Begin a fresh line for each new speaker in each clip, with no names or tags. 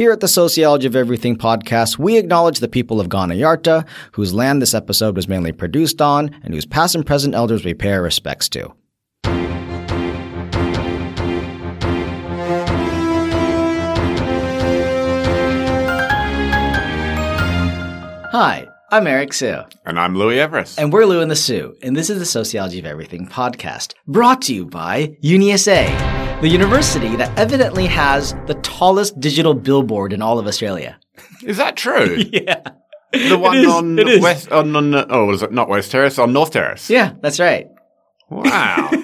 Here at the Sociology of Everything podcast, we acknowledge the people of Kaurna Yerta, whose land this episode was mainly produced on, and whose past and present elders we pay our respects to. Hi, I'm Eric Hsu.
And I'm Louis Everuss.
And we're Lou and the Sue, and this is the Sociology of Everything podcast, brought to you by UniSA, the university that evidently has the tallest digital billboard in all of Australia.
Is that true?
yeah.
The one
is,
on West, on, on, oh, was it not West Terrace? On North Terrace?
Yeah, that's right.
Wow.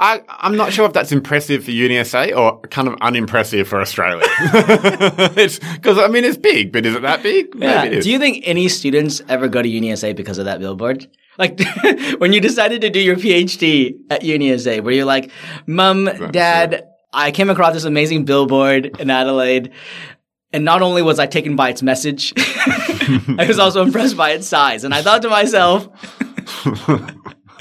I, I'm not sure if that's impressive for UniSA or kind of unimpressive for Australia. because I mean it's big, but is it that big?
Yeah. Do you think any students ever go to UniSA because of that billboard? Like when you decided to do your PhD at UniSA, were you like, "Mom, Dad. I came across this amazing billboard in Adelaide." And not only was I taken by its message, I was also impressed by its size. And I thought to myself,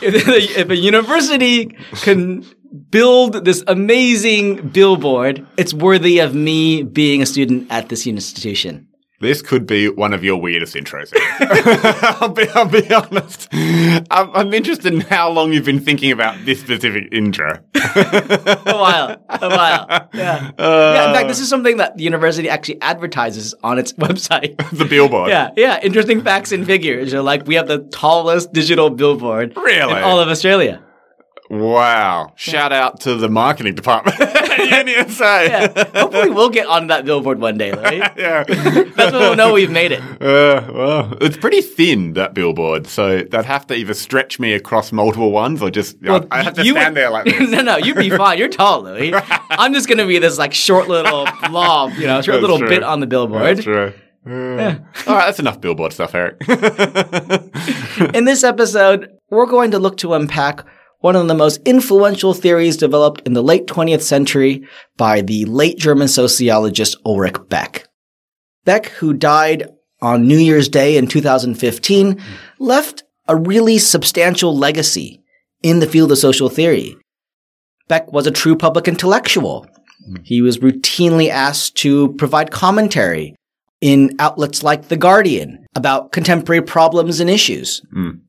if, if a university can build this amazing billboard, it's worthy of me being a student at this institution.
This could be one of your weirdest intros. I'll, be, I'll be honest. I'm, I'm, interested in how long you've been thinking about this specific intro.
a while. A while. Yeah. Uh, yeah. In fact, this is something that the university actually advertises on its website.
the billboard.
Yeah. Yeah. Interesting facts and figures. You're like, we have the tallest digital billboard
really?
in all of Australia.
Wow. Shout out to the marketing department UniSA.
yeah. Hopefully we'll get on that billboard one day, right?
yeah.
That's when we'll know we've made it.
Uh, well, it's pretty thin, that billboard. So they'd have to either stretch me across multiple ones or just, well, I have to stand would, there like this.
no, no, you'd be fine. You're tall, Louis. I'm just going to be this like short little blob, you know, short that's little true. bit on the billboard.
That's true. Uh, yeah. All right, that's enough billboard stuff, Eric.
In this episode, we're going to look to unpack one of the most influential theories developed in the late 20th century by the late German sociologist Ulrich Beck. Beck, who died on New Year's Day in 2015, left a really substantial legacy in the field of social theory. Beck was a true public intellectual. He was routinely asked to provide commentary in outlets like The Guardian about contemporary problems and issues. Mm.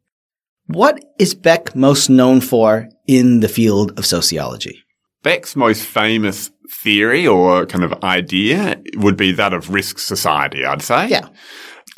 What is Beck most known for in the field of sociology?
Beck's most famous theory or kind of idea would be that of risk society, I'd say.
Yeah.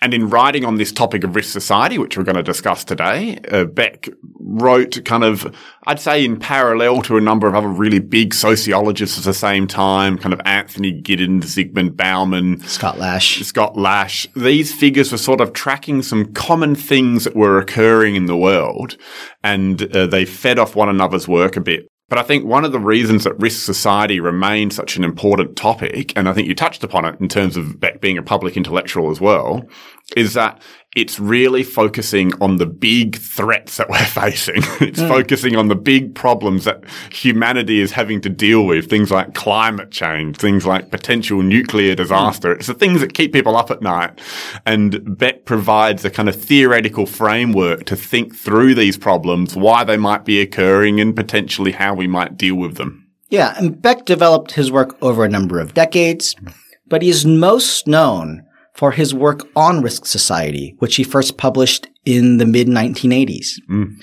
And in writing on this topic of risk society, which we're going to discuss today, uh, Beck wrote kind of, I'd say in parallel to a number of other really big sociologists at the same time, kind of Anthony Giddens, Zygmunt Bauman,
Scott Lash.
Scott Lash. These figures were sort of tracking some common things that were occurring in the world and uh, they fed off one another's work a bit. But I think one of the reasons that risk society remains such an important topic, and I think you touched upon it in terms of being a public intellectual as well, is that it's really focusing on the big threats that we're facing. it's mm. focusing on the big problems that humanity is having to deal with. Things like climate change, things like potential nuclear disaster. Mm. It's the things that keep people up at night. And Beck provides a kind of theoretical framework to think through these problems, why they might be occurring and potentially how we might deal with them.
Yeah. And Beck developed his work over a number of decades, but he's most known for his work on Risk Society, which he first published in the mid 1980s. Mm.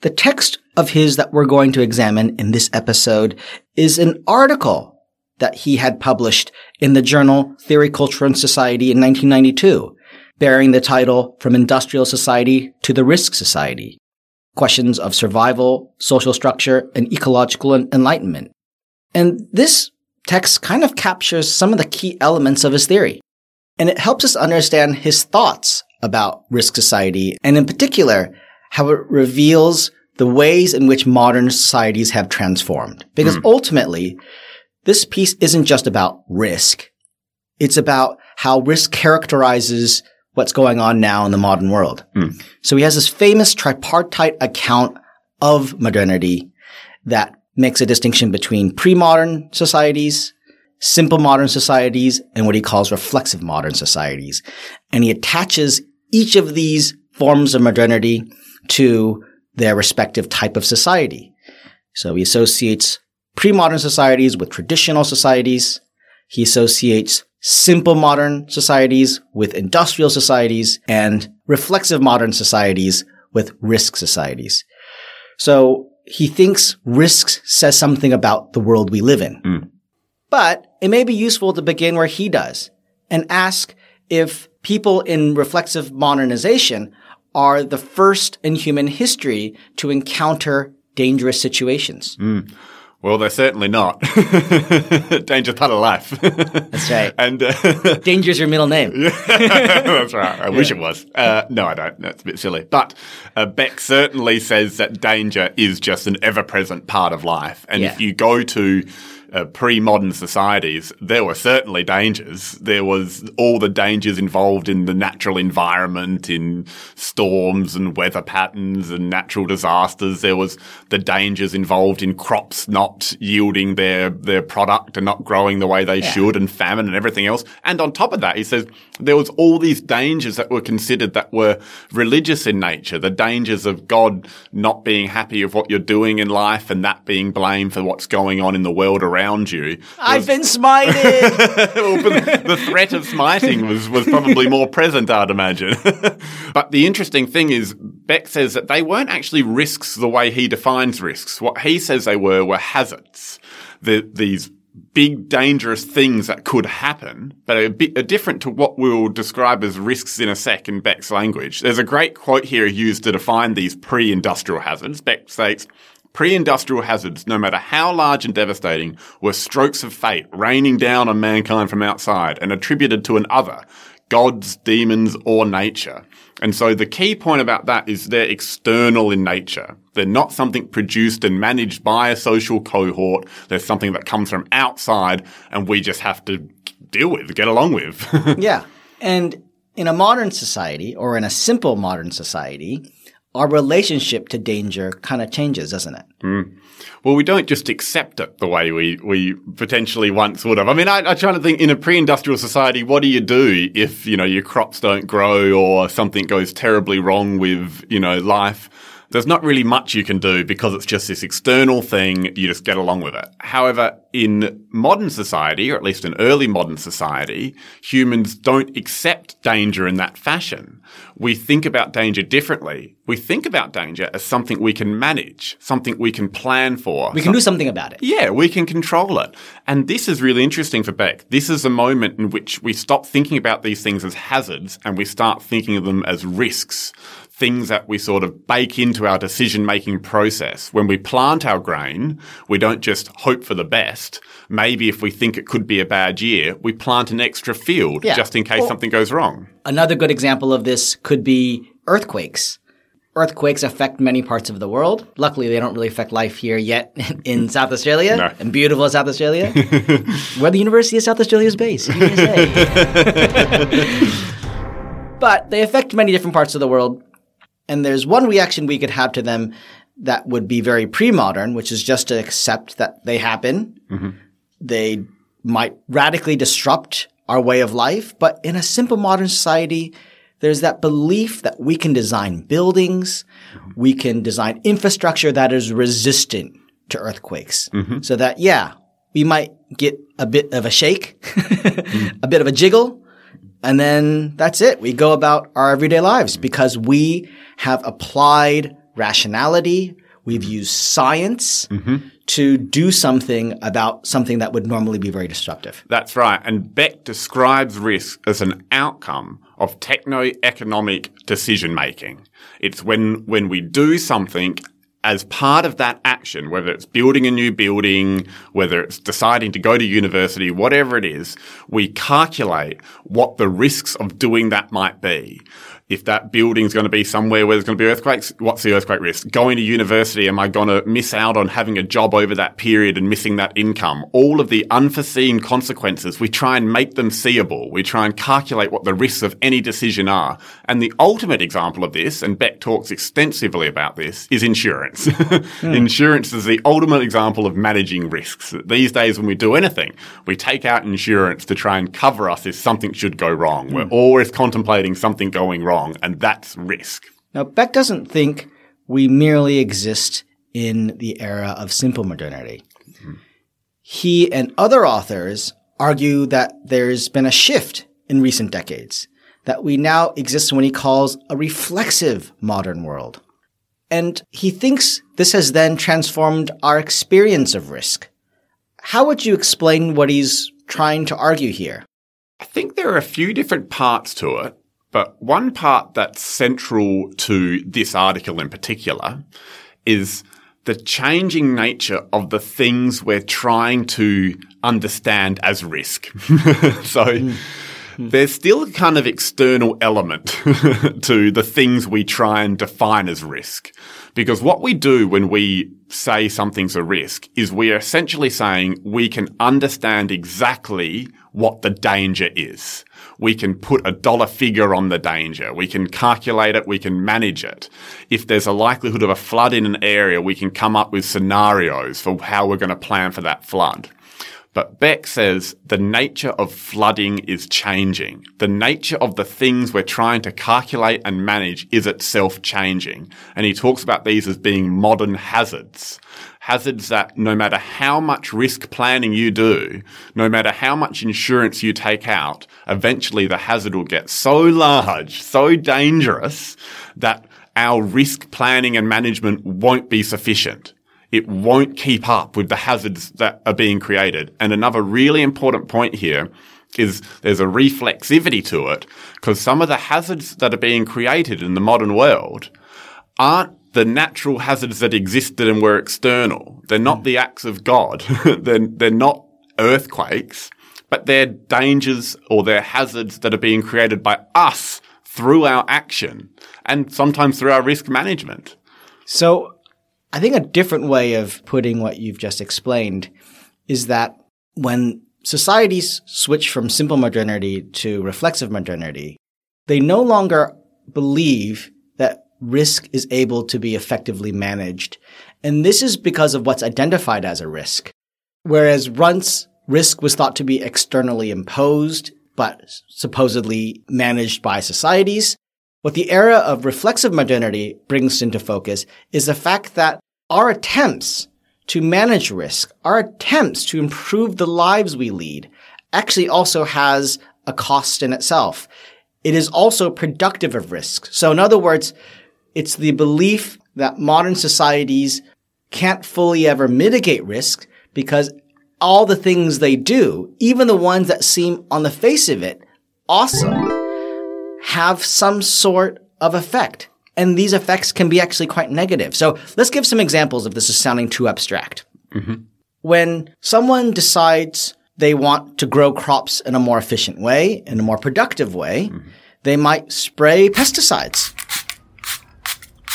The text of his that we're going to examine in this episode is an article that he had published in the journal Theory, Culture, and Society in 1992, bearing the title From Industrial Society to the Risk Society Questions of Survival, Social Structure, and Ecological Enlightenment. And this text kind of captures some of the key elements of his theory. And it helps us understand his thoughts about risk society, and in particular, how it reveals the ways in which modern societies have transformed. Because mm. ultimately, this piece isn't just about risk. It's about how risk characterizes what's going on now in the modern world. Mm. So he has this famous tripartite account of modernity that makes a distinction between pre-modern societies, simple modern societies and what he calls reflexive modern societies. And he attaches each of these forms of modernity to their respective type of society. So he associates pre-modern societies with traditional societies. He associates simple modern societies with industrial societies and reflexive modern societies with risk societies. So he thinks risks says something about the world we live in.
Mm.
But it may be useful to begin where he does and ask if people in reflexive modernization are the first in human history to encounter dangerous situations.
Well, they're certainly not. Danger's part of life.
That's right.
and uh,
Danger's your middle name.
That's right. I wish it was. Uh, no, I don't. That's a bit silly. But uh, Beck certainly says that danger is just an ever-present part of life. And
Yeah.
if you go to uh, pre-modern societies, there were certainly dangers. There was all the dangers involved in the natural environment, in storms and weather patterns and natural disasters. There was the dangers involved in crops not yielding their, their product and not growing the way they should and famine and everything else. And on top of that, he says there was all these dangers that were considered that were religious in nature. The dangers of God not being happy with what you're doing in life and that being blamed for what's going on in the world around you.
I've been smited.
The threat of smiting was, was probably more present, I'd imagine. but the interesting thing is, Beck says that they weren't actually risks the way he defines risks. What he says they were were hazards. The, these big dangerous things that could happen, but a bit are different to what we'll describe as risks in a sec in Beck's language. There's a great quote here used to define these pre-industrial hazards. Beck states, Pre-industrial hazards, no matter how large and devastating, were strokes of fate raining down on mankind from outside and attributed to an other, gods, demons, or nature. And so the key point about that is they're external in nature. They're not something produced and managed by a social cohort. They're something that comes from outside and we just have to deal with, get along with.
yeah. And in a modern society or in a simple modern society, our relationship to danger kind of changes, doesn't it? Hmm.
Well, we don't just accept it the way we, we potentially once would have. I mean, I, I'm trying to think in a pre-industrial society, what do you do if, you know, your crops don't grow or something goes terribly wrong with, you know, life? There's not really much you can do because it's just this external thing. You just get along with it. However, in modern society, or at least in early modern society, humans don't accept danger in that fashion. We think about danger differently. We think about danger as something we can manage, something we can plan for.
We can do something about it.
Yeah, we can control it. And this is really interesting for Beck. This is a moment in which we stop thinking about these things as hazards and we start thinking of them as risks. Things that we sort of bake into our decision making process. When we plant our grain, we don't just hope for the best. Maybe if we think it could be a bad year, we plant an extra field
Yeah.
just in case
Or-
something goes wrong.
Another good example of this could be earthquakes. Earthquakes affect many parts of the world. Luckily, they don't really affect life here yet in South Australia
No.
and beautiful South Australia, where the University of South Australia is based. What can I say? but they affect many different parts of the world. And there's one reaction we could have to them that would be very pre-modern, which is just to accept that they happen. Mm-hmm. They might radically disrupt our way of life, but in a simple modern society, there's that belief that we can design buildings, mm-hmm. we can design infrastructure that is resistant to earthquakes. Mm-hmm. So that, yeah, we might get a bit of a shake, a bit of a jiggle, and then that's it. We go about our everyday lives because we have applied rationality. We've used science mm-hmm. to do something about something that would normally be very disruptive.
That's right. And Beck describes risk as an outcome of techno-economic decision making. It's when, when we do something as part of that action, whether it's building a new building, whether it's deciding to go to university, whatever it is, we calculate what the risks of doing that might be. If that building's going to be somewhere where there's going to be earthquakes, what's the earthquake risk? Going to university, am I going to miss out on having a job over that period and missing that income? All of the unforeseen consequences, we try and make them seeable. We try and calculate what the risks of any decision are. And the ultimate example of this, and Beck talks extensively about this, is insurance. Hmm. Insurance is the ultimate example of managing risks. These days, when we do anything, we take out insurance to try and cover us if something should go wrong. We're hmm. always contemplating something going wrong, and that's risk.
Now, Beck doesn't think we merely exist in the era of simple modernity. He and other authors argue that there's been a shift in recent decades, that we now exist in what he calls a reflexive modern world. And he thinks this has then transformed our experience of risk. How would you explain what he's trying to argue here?
I think there are a few different parts to it, but one part that's central to this article in particular is the changing nature of the things we're trying to understand as risk. so mm. there's still a kind of external element to the things we try and define as risk. Because what we do when we say something's a risk is we are essentially saying we can understand exactly what the danger is. We can put a dollar figure on the danger. We can calculate it. We can manage it. If there's a likelihood of a flood in an area, we can come up with scenarios for how we're going to plan for that flood. But Beck says the nature of flooding is changing. The nature of the things we're trying to calculate and manage is itself changing. And he talks about these as being modern hazards. Hazards that no matter how much risk planning you do, no matter how much insurance you take out, eventually the hazard will get so large, so dangerous that our risk planning and management won't be sufficient it won't keep up with the hazards that are being created. And another really important point here is there's a reflexivity to it because some of the hazards that are being created in the modern world aren't the natural hazards that existed and were external. They're not the acts of God. they're, they're not earthquakes, but they're dangers or they're hazards that are being created by us through our action and sometimes through our risk management.
So I think a different way of putting what you've just explained is that when societies switch from simple modernity to reflexive modernity, they no longer believe that risk is able to be effectively managed. And this is because of what's identified as a risk. Whereas once risk was thought to be externally imposed, but supposedly managed by societies, what the era of reflexive modernity brings into focus is the fact that our attempts to manage risk, our attempts to improve the lives we lead actually also has a cost in itself. It is also productive of risk. So in other words, it's the belief that modern societies can't fully ever mitigate risk because all the things they do, even the ones that seem on the face of it awesome, have some sort of effect. And these effects can be actually quite negative. So let's give some examples if this is sounding too abstract. Mm-hmm. When someone decides they want to grow crops in a more efficient way, in a more productive way, mm-hmm. they might spray pesticides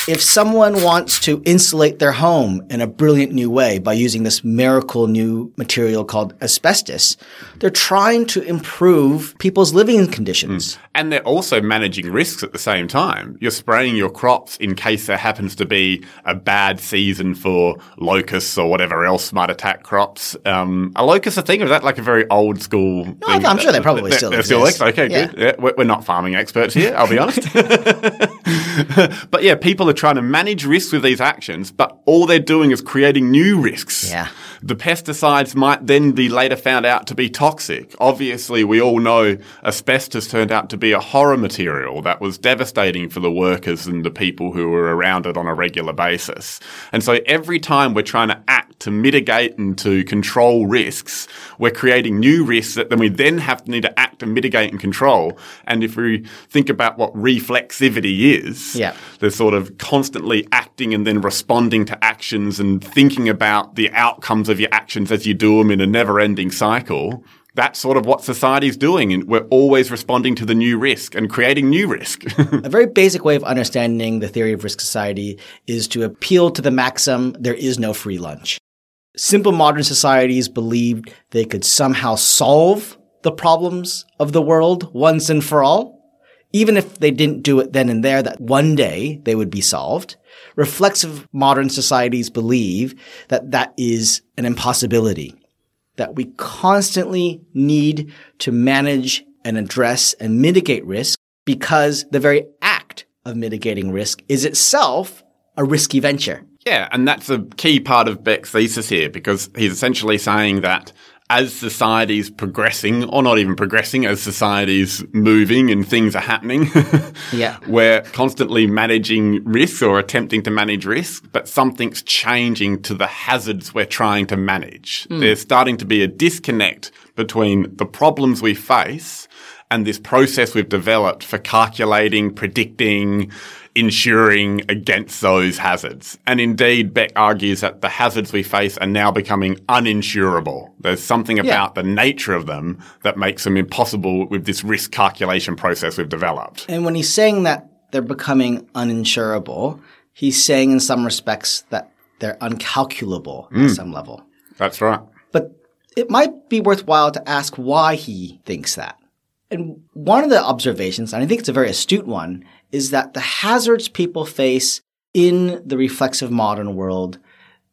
if someone wants to insulate their home in a brilliant new way by using this miracle new material called asbestos, they're trying to improve people's living conditions.
Mm. And they're also managing risks at the same time. You're spraying your crops in case there happens to be a bad season for locusts or whatever else might attack crops. Um, a locust a thing? Or is that like a very old school no, thing?
I'm sure they probably still exist. Still exist.
Okay, yeah. good. Yeah, we're not farming experts here, I'll be honest. but yeah, people are trying to manage risks with these actions, but all they're doing is creating new risks.
Yeah.
The pesticides might then be later found out to be toxic. Obviously, we all know asbestos turned out to be a horror material that was devastating for the workers and the people who were around it on a regular basis. And so every time we're trying to act to mitigate and to control risks, we're creating new risks that then we then have to need to act and mitigate and control. And if we think about what reflexivity is,
yeah.
the sort of constantly acting and then responding to actions and thinking about the outcomes of your actions as you do them in a never ending cycle. That's sort of what society's doing. And we're always responding to the new risk and creating new risk.
a very basic way of understanding the theory of risk society is to appeal to the maxim, there is no free lunch. Simple modern societies believed they could somehow solve the problems of the world once and for all. Even if they didn't do it then and there, that one day they would be solved. Reflexive modern societies believe that that is an impossibility, that we constantly need to manage and address and mitigate risk because the very act of mitigating risk is itself a risky venture.
Yeah, and that's a key part of Beck's thesis here because he's essentially saying that as society's progressing, or not even progressing, as society's moving and things are happening,
Yeah.
we're constantly managing risk or attempting to manage risk, but something's changing to the hazards we're trying to manage. Hmm. There's starting to be a disconnect between the problems we face and this process we've developed for calculating, predicting, insuring against those hazards. And indeed, Beck argues that the hazards we face are now becoming uninsurable. There's something about the nature of them that makes them impossible with this risk calculation process we've developed.
And when he's saying that they're becoming uninsurable, he's saying in some respects that they're uncalculable at mm. some level.
That's right.
But it might be worthwhile to ask why he thinks that. And one of the observations, and I think it's a very astute one, is that the hazards people face in the reflexive modern world,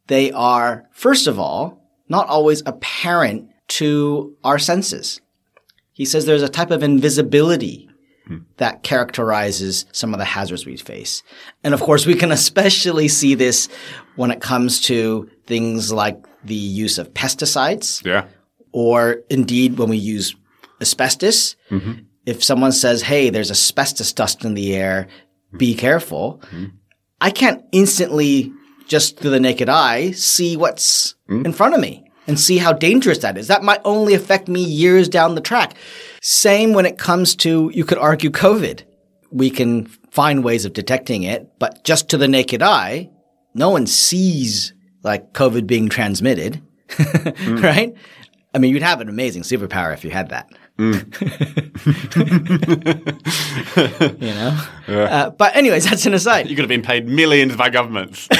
they are, first of all, not always apparent to our senses. He says there's a type of invisibility hmm. that characterizes some of the hazards we face. And of course, we can especially see this when it comes to things like the use of pesticides
Yeah.
or indeed when we use asbestos. Mm-hmm. If someone says, Hey, there's asbestos dust in the air, be mm-hmm. careful. Mm-hmm. I can't instantly just through the naked eye see what's in front of me and see how dangerous that is. That might only affect me years down the track. Same when it comes to, you could argue COVID. We can find ways of detecting it, but just to the naked eye, no one sees like COVID being transmitted, right? I mean, you'd have an amazing superpower if you had that. you know? Uh, but anyways, that's an aside.
You could have been paid millions by governments.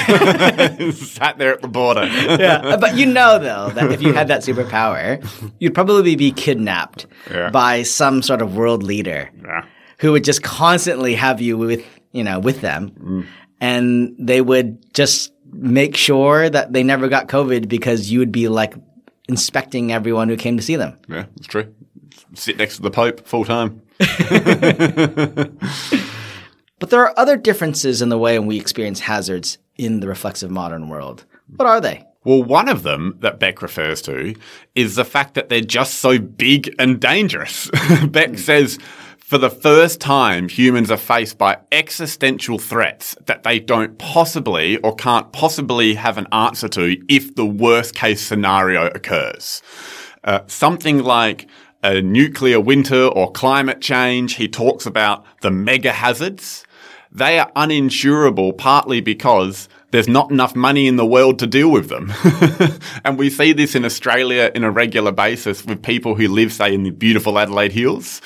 Sat there at the border.
yeah. Uh, But you know, though, that if you had that superpower, you'd probably be kidnapped
Yeah.
by some sort of world leader
Yeah.
who would just constantly have you with, you know, with them. And they would just make sure that they never got COVID because you would be like inspecting everyone who came to see them.
Yeah, it's true. Sit next to the Pope full time.
But there are other differences in the way we experience hazards in the reflexive modern world. What are they?
Well, one of them that Beck refers to is the fact that they're just so big and dangerous. Beck says, for the first time, humans are faced by existential threats that they don't possibly or can't possibly have an answer to if the worst case scenario occurs. Uh, something like a nuclear winter or climate change. He talks about the mega hazards. They are uninsurable partly because there's not enough money in the world to deal with them. and we see this in Australia in a regular basis with people who live, say, in the beautiful Adelaide Hills.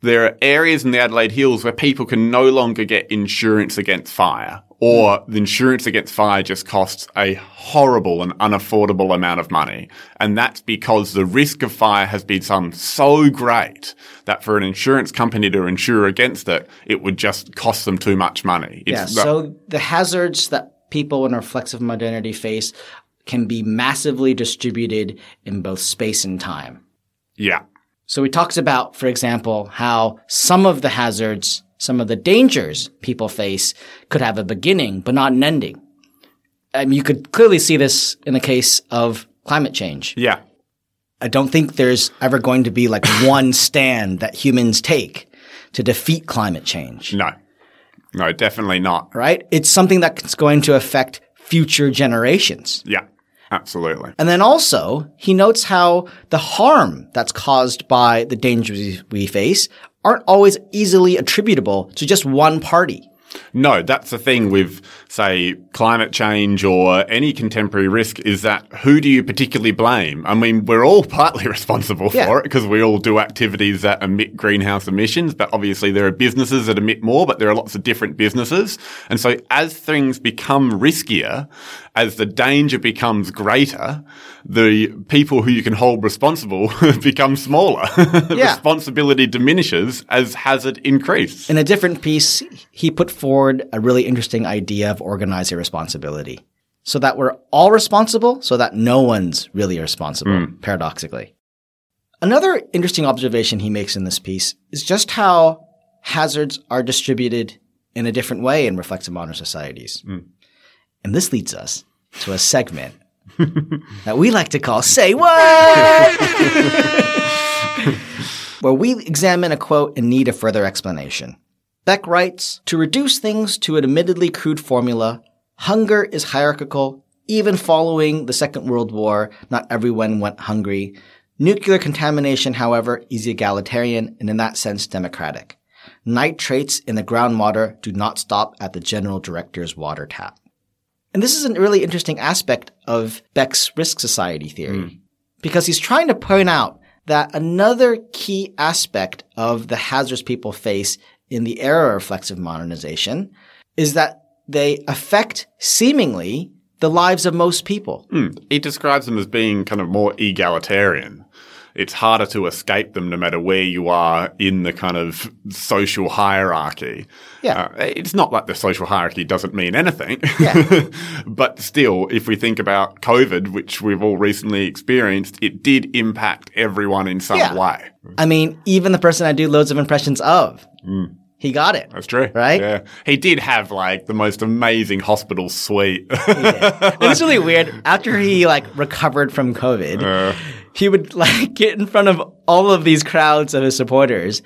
There are areas in the Adelaide Hills where people can no longer get insurance against fire, or the insurance against fire just costs a horrible and unaffordable amount of money. And that's because the risk of fire has become so great that for an insurance company to insure against it, it would just cost them too much money. It's
Yeah. So the hazards that people in reflexive modernity face can be massively distributed in both space and time.
yeah.
So he talks about, for example, how some of the hazards, some of the dangers people face could have a beginning, but not an ending. And you could clearly see this in the case of climate change.
Yeah.
I don't think there's ever going to be like one stand that humans take to defeat climate change,
No. No, definitely not.
right? It's something that's going to affect future generations.
Yeah. Absolutely.
And then also, he notes how the harm that's caused by the dangers we face aren't always easily attributable to just one party.
No, that's the thing with, say, climate change or any contemporary risk is that who do you particularly blame? I mean, we're all partly responsible
Yeah.
for it because we all do activities that emit greenhouse emissions, but obviously there are businesses that emit more, but there are lots of different businesses. And so as things become riskier, as the danger becomes greater, the people who you can hold responsible become smaller.
Yeah.
Responsibility diminishes as hazard increases.
In a different piece, he put forward a really interesting idea of organized irresponsibility. So that we're all responsible, so that no one's really responsible, hmm. paradoxically. Another interesting observation he makes in this piece is just how hazards are distributed in a different way in reflexive modern societies. Hmm. And this leads us to a segment that we like to call Say What? where we examine a quote in need of further explanation. Beck writes To reduce things to an admittedly crude formula, hunger is hierarchical. Even following the Second World War, not everyone went hungry. Nuclear contamination, however, is egalitarian and in that sense democratic. Nitrates in the groundwater do not stop at the general director's water tap. And this is a really interesting aspect of Beck's risk society theory mm. because he's trying to point out that another key aspect of the hazards people face in the era of reflexive modernization is that they affect seemingly the lives of most people.
Mm. He describes them as being kind of more egalitarian it's harder to escape them no matter where you are in the kind of social hierarchy.
Yeah. Uh,
it's not like the social hierarchy doesn't mean anything. Yeah. but still, if we think about COVID, which we've all recently experienced, it did impact everyone in some yeah. way.
I mean, even the person I do loads of impressions of. Mm. He got it.
That's true.
Right?
Yeah. He did have like the most amazing hospital suite.
it was really weird. After he like recovered from COVID, uh he would like get in front of all of these crowds of his supporters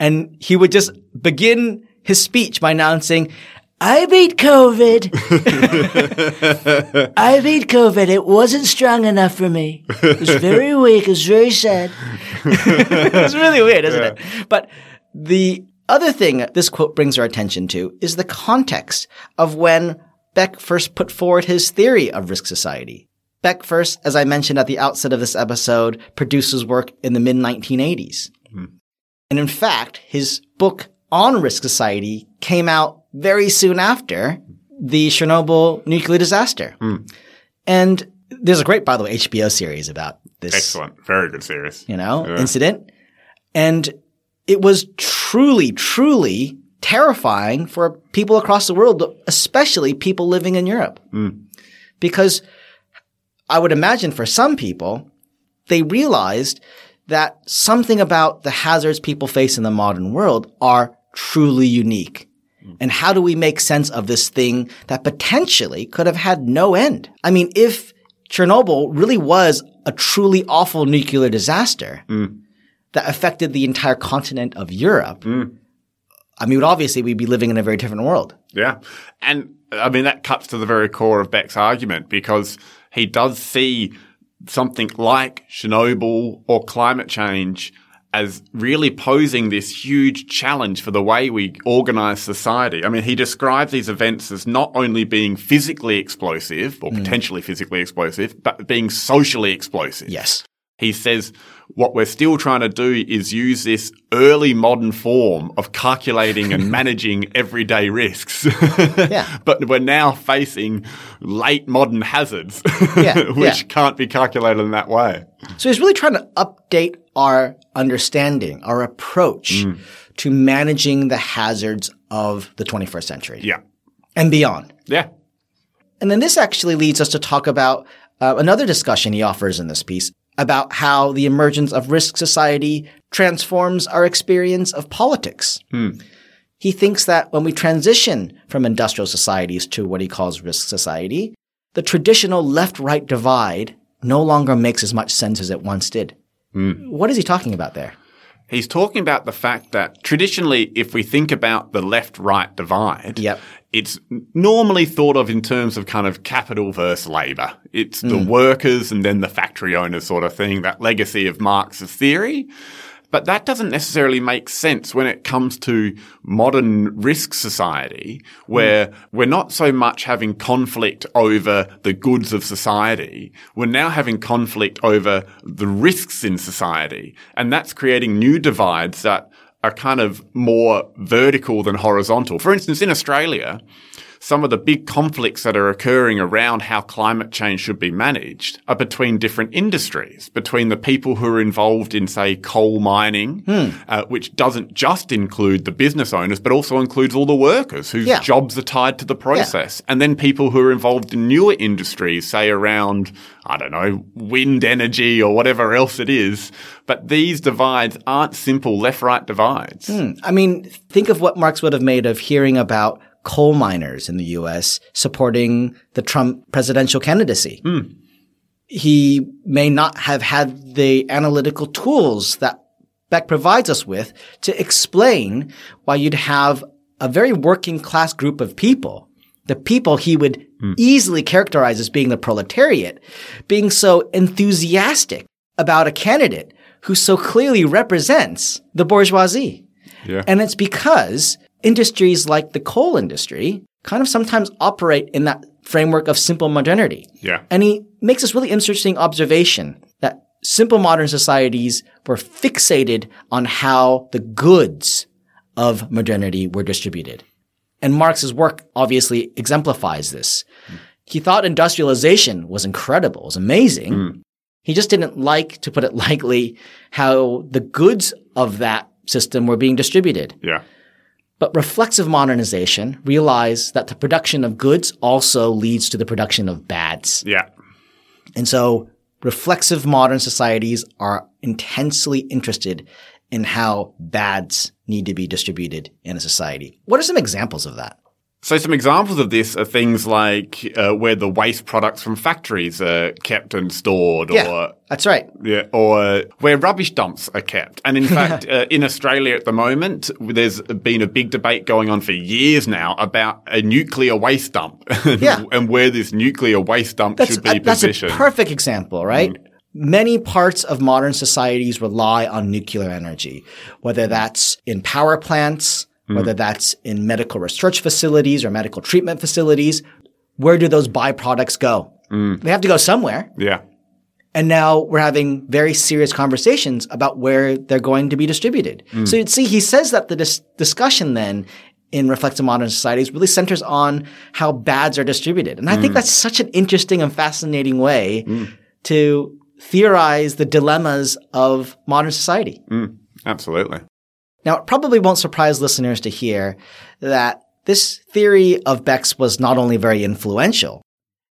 and he would just begin his speech by announcing, I beat COVID. I beat COVID. It wasn't strong enough for me. It was very weak. It was very sad. it's really weird, isn't yeah. it? But the other thing this quote brings our attention to is the context of when Beck first put forward his theory of risk society. Beck first, as I mentioned at the outset of this episode, produces work in the mid 1980s. Mm. And in fact, his book on risk society came out very soon after the Chernobyl nuclear disaster. Mm. And there's a great, by the way, HBO series about this.
Excellent. Very good series.
You know, yeah. incident. And it was truly, truly terrifying for people across the world, especially people living in Europe. Mm. Because I would imagine for some people, they realized that something about the hazards people face in the modern world are truly unique. And how do we make sense of this thing that potentially could have had no end? I mean, if Chernobyl really was a truly awful nuclear disaster mm. that affected the entire continent of Europe, mm. I mean, obviously we'd be living in a very different world.
Yeah. And I mean, that cuts to the very core of Beck's argument because he does see something like Chernobyl or climate change as really posing this huge challenge for the way we organize society. I mean, he describes these events as not only being physically explosive or mm. potentially physically explosive, but being socially explosive.
Yes.
He says what we're still trying to do is use this early modern form of calculating and managing everyday risks.
yeah.
But we're now facing late modern hazards, yeah. which yeah. can't be calculated in that way.
So he's really trying to update our understanding, our approach mm. to managing the hazards of the 21st century.
Yeah.
And beyond.
Yeah.
And then this actually leads us to talk about uh, another discussion he offers in this piece about how the emergence of risk society transforms our experience of politics. Hmm. He thinks that when we transition from industrial societies to what he calls risk society, the traditional left-right divide no longer makes as much sense as it once did. Hmm. What is he talking about there?
He's talking about the fact that traditionally, if we think about the left-right divide,
yep
it's normally thought of in terms of kind of capital versus labor. It's the mm. workers and then the factory owners sort of thing, that legacy of Marx's theory. But that doesn't necessarily make sense when it comes to modern risk society, where mm. we're not so much having conflict over the goods of society. We're now having conflict over the risks in society. And that's creating new divides that are kind of more vertical than horizontal. For instance, in Australia, some of the big conflicts that are occurring around how climate change should be managed are between different industries, between the people who are involved in, say, coal mining, hmm. uh, which doesn't just include the business owners, but also includes all the workers whose yeah. jobs are tied to the process. Yeah. And then people who are involved in newer industries, say around, I don't know, wind energy or whatever else it is, but these divides aren't simple left-right divides.
Hmm. I mean, think of what Marx would have made of hearing about coal miners in the U.S. supporting the Trump presidential candidacy. Hmm. he may not have had the analytical tools that Beck provides us with to explain why you'd have a very working class group of people, the people he would easily characterize as being the proletariat, being so enthusiastic about a candidate who so clearly represents the bourgeoisie.
Yeah.
And it's because industries like the coal industry kind of sometimes operate in that framework of simple modernity.
Yeah.
And he makes this really interesting observation that simple modern societies were fixated on how the goods of modernity were distributed. And Marx's work obviously exemplifies this. He thought industrialization was incredible, was amazing. Hmm. He just didn't like, to put it lightly, how the goods of that system were being distributed.
Yeah.
But reflexive modernization realized that the production of goods also leads to the production of bads.
Yeah.
And so reflexive modern societies are intensely interested in how bads need to be distributed in a society. What are some examples of that?
So some examples of this are things like uh, where the waste products from factories are kept and stored, or
that's right.
yeah, or where rubbish dumps are kept. And in fact, uh, in Australia at the moment, there's been a big debate going on for years now about a nuclear waste dump and,
Yeah.
and where this nuclear waste dump
That's,
should be
a, that's a
positioned.
perfect example, right? Many parts of modern societies rely on nuclear energy, whether that's in power plants, whether mm. that's in medical research facilities or medical treatment facilities. Where do those byproducts go? Mm. They have to go somewhere.
yeah.
And now we're having very serious conversations about where they're going to be distributed. Mm. So you'd see, he says that the dis- discussion then in reflective modern societies really centers on how bads are distributed. And I think that's such an interesting and fascinating way to theorize the dilemmas of modern society.
Absolutely.
Now, it probably won't surprise listeners to hear that this theory of Beck's was not only very influential,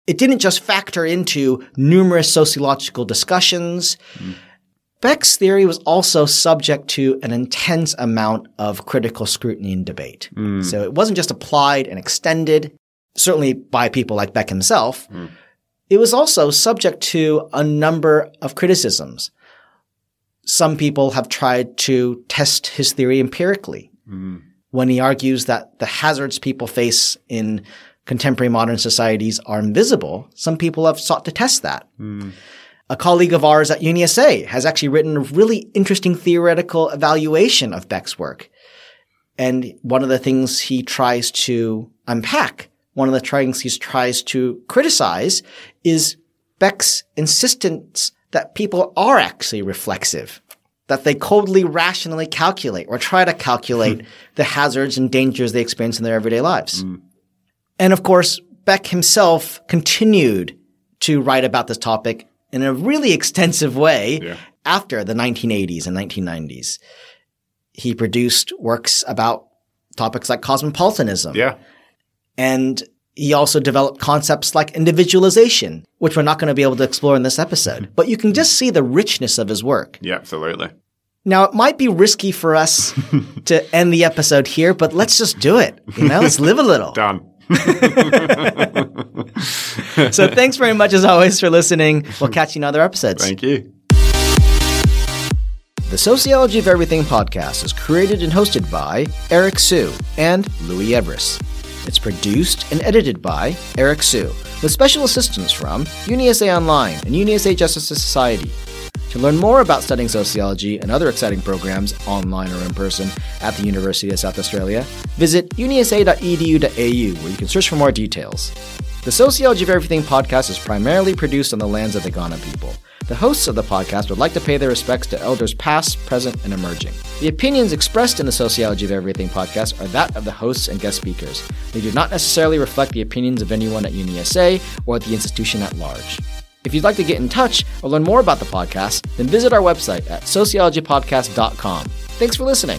it didn't just factor into numerous sociological discussions. Beck's theory was also subject to an intense amount of critical scrutiny and debate. Mm. So it wasn't just applied and extended, certainly by people like Beck himself. Mm. It was also subject to a number of criticisms some people have tried to test his theory empirically. Hmm. When he argues that the hazards people face in contemporary modern societies are invisible, some people have sought to test that. Hmm. A colleague of ours at UniSA has actually written a really interesting theoretical evaluation of Beck's work. And one of the things he tries to unpack, one of the things he tries to criticize is Beck's insistence that people are actually reflexive, that they coldly rationally calculate or try to calculate hmm. the hazards and dangers they experience in their everyday lives. Hmm. And of course, Beck himself continued to write about this topic in a really extensive way
Yeah.
after the 1980s and 1990s. He produced works about topics like cosmopolitanism.
Yeah.
And he also developed concepts like individualization, which we're not going to be able to explore in this episode. But you can just see the richness of his work.
Yeah. Absolutely.
Now, it might be risky for us to end the episode here, but let's just do it. You know, let's live a little.
Done.
So thanks very much as always for listening. We'll catch you in other episodes.
Thank you.
The Sociology of Everything podcast is created and hosted by Eric Hsu and Louis Everuss. It's produced and edited by Eric Hsu, with special assistance from UniSA Online and UniSA Justice Society. To learn more about studying sociology and other exciting programs, online or in person, at the University of South Australia, visit unisa.edu.au where you can search for more details. The Sociology of Everything podcast is primarily produced on the lands of the Kaurna people. The hosts of the podcast would like to pay their respects to elders past, present, and emerging. The opinions expressed in the Sociology of Everything podcast are that of the hosts and guest speakers. They do not necessarily reflect the opinions of anyone at UniSA or the institution at large. If you'd like to get in touch or learn more about the podcast, then visit our website at sociologypodcast.com. Thanks for listening.